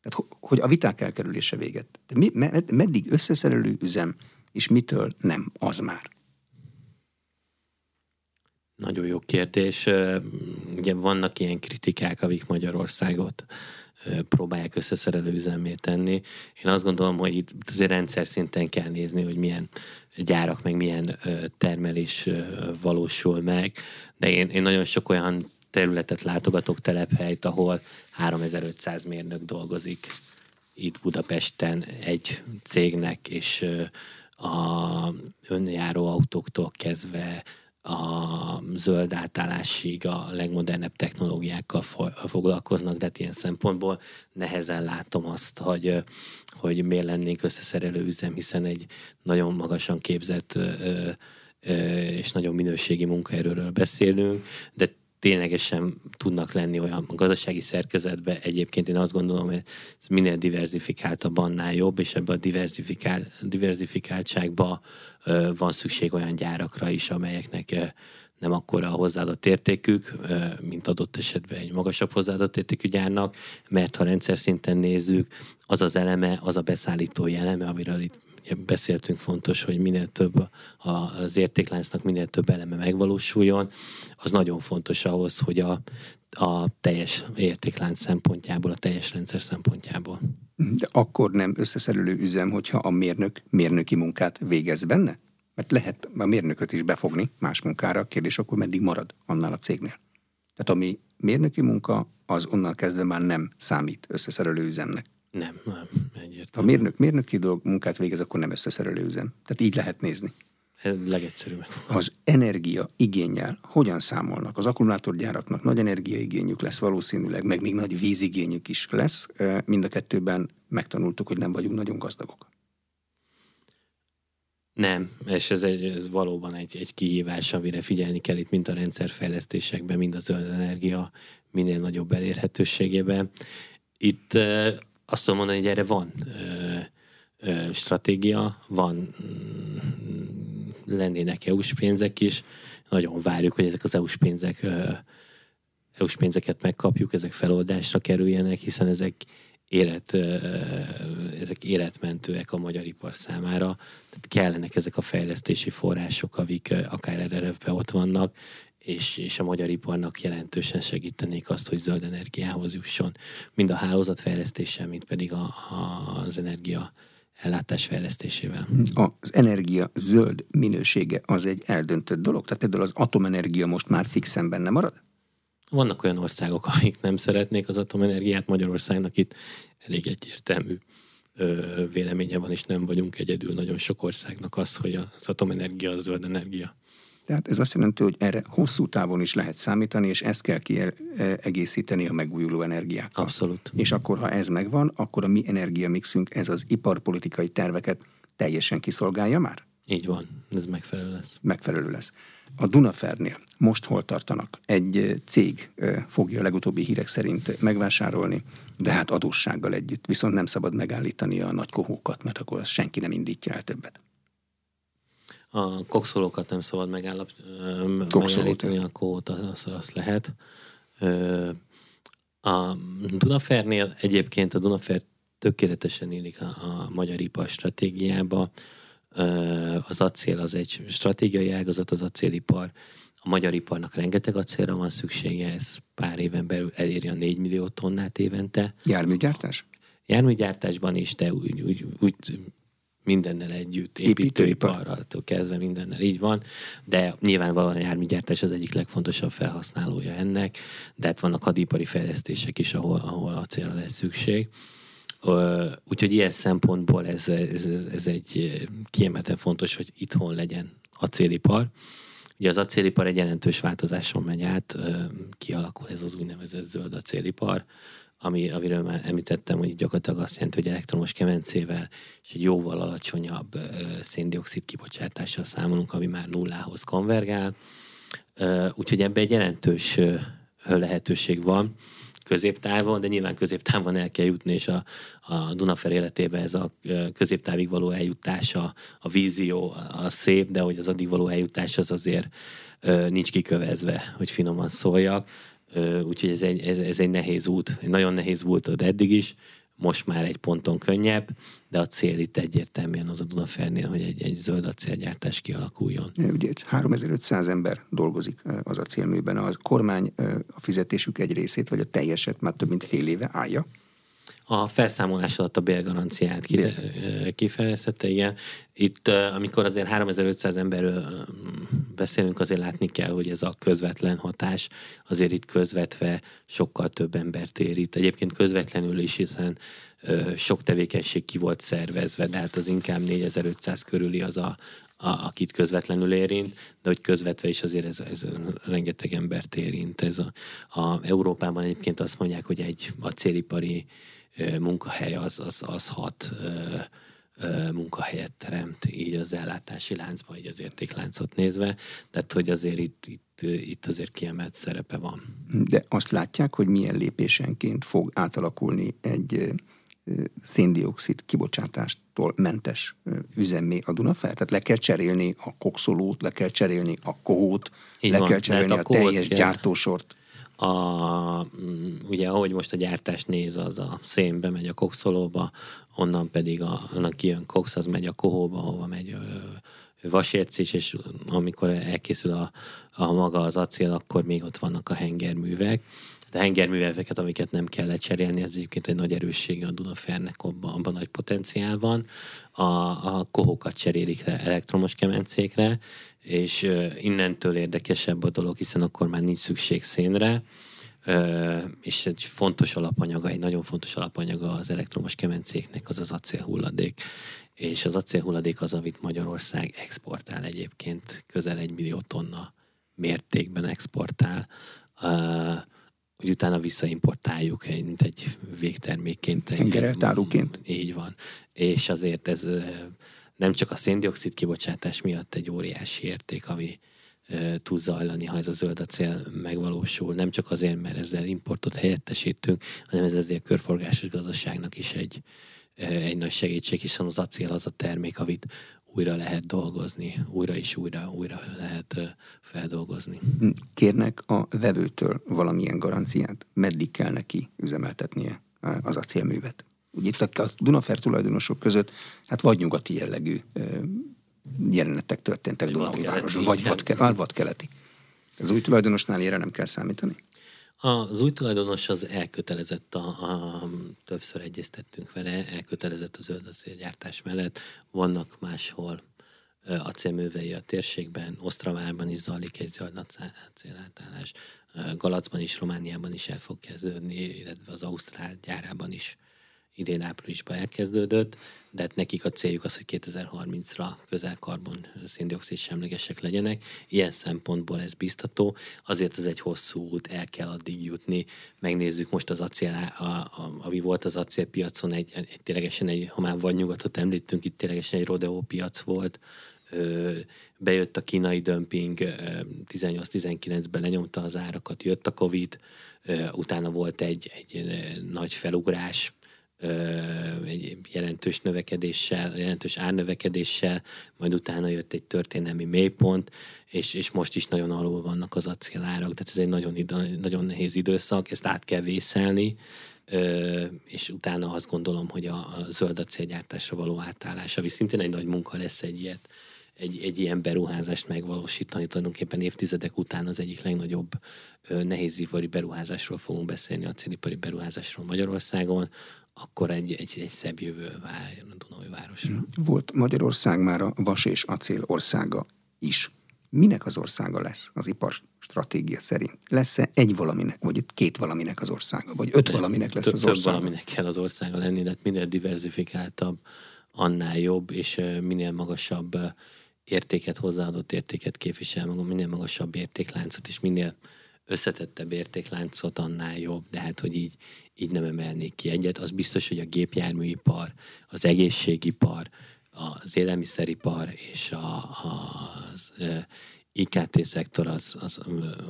Tehát, hogy a viták elkerülése véget. De meddig összeszerelő üzem, és mitől nem az már? Nagyon jó kérdés. Ugye vannak ilyen kritikák, amik Magyarországot próbálják összeszerelő üzemé tenni. Én azt gondolom, hogy itt azért rendszer szinten kell nézni, hogy milyen gyárak, meg milyen termelés valósul meg. De én, én nagyon sok olyan területet látogatok telephelyt, ahol 3500 mérnök dolgozik itt Budapesten egy cégnek, és a önjáró autóktól kezdve a zöld átállásig a legmodernebb technológiákkal foglalkoznak, de hát ilyen szempontból nehezen látom azt, hogy, hogy miért lennénk összeszerelő üzem, hiszen egy nagyon magasan képzett és nagyon minőségi munkaerőről beszélünk, de ténylegesen tudnak lenni olyan gazdasági szerkezetbe. Egyébként én azt gondolom, hogy ez minél diversifikáltabb, annál jobb, és ebbe a diversifikál, diversifikáltságba van szükség olyan gyárakra is, amelyeknek nem akkora a hozzáadott értékük, mint adott esetben egy magasabb hozzáadott értékű gyárnak, mert ha rendszer szinten nézzük, az az eleme, az a beszállítói eleme, amiről itt beszéltünk, fontos, hogy minél több az értékláncnak minél több eleme megvalósuljon, az nagyon fontos ahhoz, hogy a, a teljes értéklánc szempontjából, a teljes rendszer szempontjából. De akkor nem összeszerelő üzem, hogyha a mérnök mérnöki munkát végez benne? Mert lehet a mérnököt is befogni más munkára, kérdés akkor meddig marad annál a cégnél. Tehát ami mérnöki munka, az onnan kezdve már nem számít összeszerelő üzemnek. Nem, nem, egyértelmű. Ha mérnök mérnöki dolg munkát végez, akkor nem összeszerelő üzem. Tehát így lehet nézni. Ez legegyszerűbb. Az energia igényel hogyan számolnak? Az akkumulátorgyáraknak nagy energiaigényük lesz valószínűleg, meg még nagy vízigényük is lesz. Mind a kettőben megtanultuk, hogy nem vagyunk nagyon gazdagok. Nem, és ez, egy, ez valóban egy, egy kihívás, amire figyelni kell itt, mint a rendszerfejlesztésekben, mind a zöld energia minél nagyobb elérhetőségében. Itt azt tudom mondani, hogy erre van ö, ö, stratégia, van mm, lennének EU-s pénzek is. Nagyon várjuk, hogy ezek az EU-s pénzek ö, EU-s pénzeket megkapjuk, ezek feloldásra kerüljenek, hiszen ezek élet, ezek életmentőek a magyar ipar számára. Tehát kellenek ezek a fejlesztési források, amik akár erre ott vannak, és, és a magyar iparnak jelentősen segítenék azt, hogy zöld energiához jusson, mind a hálózatfejlesztéssel, mind pedig a, a, az energia ellátás fejlesztésével. Az energia zöld minősége az egy eldöntött dolog? Tehát például az atomenergia most már fixen benne marad? Vannak olyan országok, akik nem szeretnék az atomenergiát, Magyarországnak itt elég egyértelmű véleménye van, és nem vagyunk egyedül nagyon sok országnak az, hogy az atomenergia a zöld energia. Tehát ez azt jelenti, hogy erre hosszú távon is lehet számítani, és ezt kell kiegészíteni a megújuló energiákkal. Abszolút. És akkor, ha ez megvan, akkor a mi energiamixünk, ez az iparpolitikai terveket teljesen kiszolgálja már? Így van, ez megfelelő lesz. Megfelelő lesz. A Dunafernél most hol tartanak? Egy cég fogja a legutóbbi hírek szerint megvásárolni, de hát adóssággal együtt. Viszont nem szabad megállítani a nagy kohókat, mert akkor senki nem indítja el többet a kokszolókat nem szabad megállap, megállítani, a kót az, az lehet. A Dunafernél egyébként a Dunafer tökéletesen illik a, a magyar ipar stratégiába. Az acél az egy stratégiai ágazat, az acélipar. A magyar iparnak rengeteg acélra van szüksége, ez pár éven belül eléri a 4 millió tonnát évente. Járműgyártás? Járműgyártásban is, de úgy, úgy, úgy mindennel együtt, építőiparral kezdve mindennel így van, de nyilvánvalóan a járműgyártás az egyik legfontosabb felhasználója ennek, de hát vannak hadipari fejlesztések is, ahol, ahol a célra lesz szükség. Úgyhogy ilyen szempontból ez, ez, ez egy kiemelten fontos, hogy itthon legyen acélipar. Ugye az acélipar egy jelentős változáson megy át, kialakul ez az úgynevezett zöld acélipar, ami, amiről már említettem, hogy gyakorlatilag azt jelenti, hogy elektromos kemencével és egy jóval alacsonyabb ö, széndiokszid kibocsátással számolunk, ami már nullához konvergál. Ö, úgyhogy ebbe egy jelentős ö, lehetőség van középtávon, de nyilván középtávon el kell jutni, és a, a Dunafer életében ez a középtávig való eljutás, a, a vízió a szép, de hogy az addig való eljutás az azért ö, nincs kikövezve, hogy finoman szóljak úgyhogy ez egy, ez, ez egy nehéz út, nagyon nehéz volt eddig is, most már egy ponton könnyebb, de a cél itt egyértelműen az a Dunafernél, hogy egy, egy zöld acélgyártás kialakuljon. Ugye 3500 ember dolgozik az acélműben, a kormány a fizetésük egy részét, vagy a teljeset már több mint fél éve állja. A felszámolás alatt a bérgaranciát kifejezhette, igen. Itt, amikor azért 3500 emberről beszélünk, azért látni kell, hogy ez a közvetlen hatás azért itt közvetve sokkal több embert érít. Egyébként közvetlenül is, hiszen sok tevékenység ki volt szervezve, de hát az inkább 4500 körüli az a, a, akit közvetlenül érint, de hogy közvetve is azért ez, ez rengeteg embert érint. Ez a, a Európában egyébként azt mondják, hogy egy acélipari munkahely az, az, az hat munkahelyet teremt így az ellátási láncban, így az értékláncot nézve, tehát hogy azért itt, itt, itt azért kiemelt szerepe van. De azt látják, hogy milyen lépésenként fog átalakulni egy széndiokszid kibocsátástól mentes üzemmé a Dunafer? Tehát le kell cserélni a kokszolót, le kell cserélni a kohót, Így le van, kell cserélni a, a teljes kell. gyártósort a, mm, ugye ahogy most a gyártás néz, az a szén bemegy a kokszolóba, onnan pedig a, annak kijön koksz, az megy a kohóba, ahova megy ö, vasérc és amikor elkészül a, a maga az acél, akkor még ott vannak a hengerművek. A hengerműveket, amiket nem kell lecserélni, ez egyébként egy nagy erőssége a Dunafernek, abban, abban nagy potenciál van. A, a kohókat cserélik le elektromos kemencékre, és innentől érdekesebb a dolog, hiszen akkor már nincs szükség szénre, és egy fontos alapanyaga, egy nagyon fontos alapanyaga az elektromos kemencéknek az az acélhulladék. És az acélhulladék az, amit Magyarország exportál egyébként, közel egy millió tonna mértékben exportál, hogy utána visszaimportáljuk, mint egy végtermékként. Hengereltáruként. Így van. És azért ez nem csak a széndiokszid kibocsátás miatt egy óriási érték, ami tud zajlani, ha ez a zöld acél megvalósul. Nem csak azért, mert ezzel importot helyettesítünk, hanem ez ezért a körforgásos gazdaságnak is egy, egy nagy segítség, hiszen az acél az a termék, amit újra lehet dolgozni, újra és újra, újra lehet feldolgozni. Kérnek a vevőtől valamilyen garanciát? Meddig kell neki üzemeltetnie az acélművet? Ugye itt a Dunafer tulajdonosok között hát vagy nyugati jellegű jelenetek történtek Dunaújvárosban, vagy vadkeleti. Az új tulajdonosnál erre nem kell számítani? Az új tulajdonos az elkötelezett, a, a, többször egyeztettünk vele, elkötelezett a zöld acélgyártás mellett. Vannak máshol acélművei a térségben, Osztravárban is zajlik egy zöld acélátállás, Galacban is, Romániában is el fog kezdődni, illetve az Ausztrál gyárában is idén áprilisban elkezdődött, de hát nekik a céljuk az, hogy 2030-ra közel karbon széndiokszid semlegesek legyenek. Ilyen szempontból ez biztató, azért ez egy hosszú út, el kell addig jutni. Megnézzük most az acél, a, a, ami volt az acélpiacon, egy, egy, ténylegesen egy, ha már vagy nyugatot említünk, itt ténylegesen egy rodeó piac volt, bejött a kínai dömping, 18-19-ben lenyomta az árakat, jött a Covid, utána volt egy, egy nagy felugrás, egy jelentős növekedéssel, jelentős árnövekedéssel, majd utána jött egy történelmi mélypont, és, és most is nagyon alul vannak az acélárak, tehát ez egy nagyon, nagyon nehéz időszak, ezt át kell vészelni, és utána azt gondolom, hogy a, a zöld acélgyártásra való átállás, ami szintén egy nagy munka lesz egy ilyet, egy, egy ilyen beruházást megvalósítani. Tulajdonképpen évtizedek után az egyik legnagyobb nehézipari beruházásról fogunk beszélni, a acélipari beruházásról Magyarországon, akkor egy, egy, egy szebb jövő vár a Dunai városra. Volt Magyarország már a vas és acél országa is. Minek az országa lesz az ipar stratégia szerint? Lesz-e egy valaminek, vagy két valaminek az országa, vagy öt valaminek lesz az országa? Több valaminek kell az országa lenni, de hát minél diversifikáltabb, annál jobb, és minél magasabb értéket, hozzáadott értéket képvisel magam, minél magasabb értékláncot, és minél összetettebb értékláncot, annál jobb, de hát, hogy így, így nem emelnék ki egyet. Az biztos, hogy a gépjárműipar, az egészségipar, az élelmiszeripar és a, az IKT szektor az, az,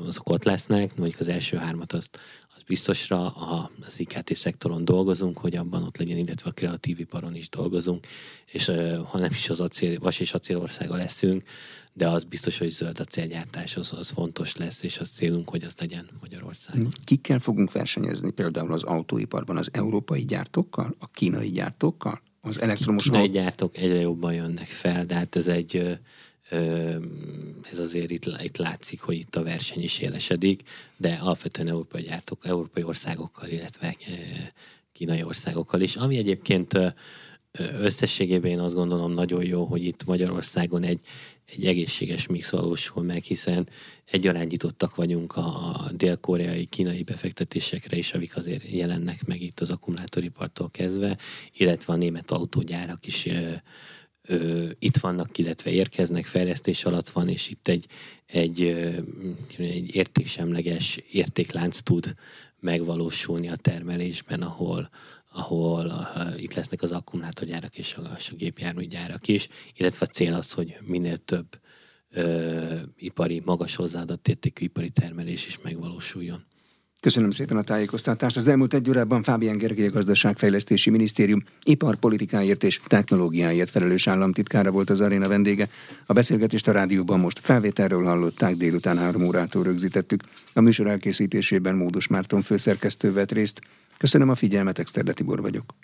azok ott lesznek, mondjuk az első hármat azt, az biztosra az IKT szektoron dolgozunk, hogy abban ott legyen, illetve a kreatív iparon is dolgozunk, és ha nem is az acél, vas és acélországa leszünk, de az biztos, hogy zöld acélgyártás az, az fontos lesz, és az célunk, hogy az legyen Magyarországon. Kikkel fogunk versenyezni például az autóiparban? Az európai gyártókkal? A kínai gyártókkal? Az elektromos... A kínai gyártók egyre jobban jönnek fel, de hát ez egy ez azért itt, itt látszik, hogy itt a verseny is élesedik, de alapvetően európai gyártók, európai országokkal, illetve kínai országokkal is. Ami egyébként összességében én azt gondolom nagyon jó, hogy itt Magyarországon egy, egy egészséges mix valósul meg, hiszen egyarányítottak vagyunk a dél-koreai, kínai befektetésekre is, amik azért jelennek meg itt az akkumulátoripartól kezdve, illetve a német autógyárak is ö, ö, itt vannak, illetve érkeznek, fejlesztés alatt van, és itt egy, egy, ö, egy értéksemleges értéklánc tud megvalósulni a termelésben, ahol, ahol uh, itt lesznek az akkumulátorgyárak és a, a gépjárműgyárak is, illetve a cél az, hogy minél több uh, ipari, magas hozzáadott értékű ipari termelés is megvalósuljon. Köszönöm szépen a tájékoztatást. Az elmúlt egy órában Fábián Gergely Gazdaságfejlesztési Minisztérium iparpolitikáért és technológiáért felelős államtitkára volt az aréna vendége. A beszélgetést a rádióban most felvételről hallották, délután három órától rögzítettük. A műsor elkészítésében Módos Márton főszerkesztő vett részt. Köszönöm a figyelmet, Exterde Tibor vagyok.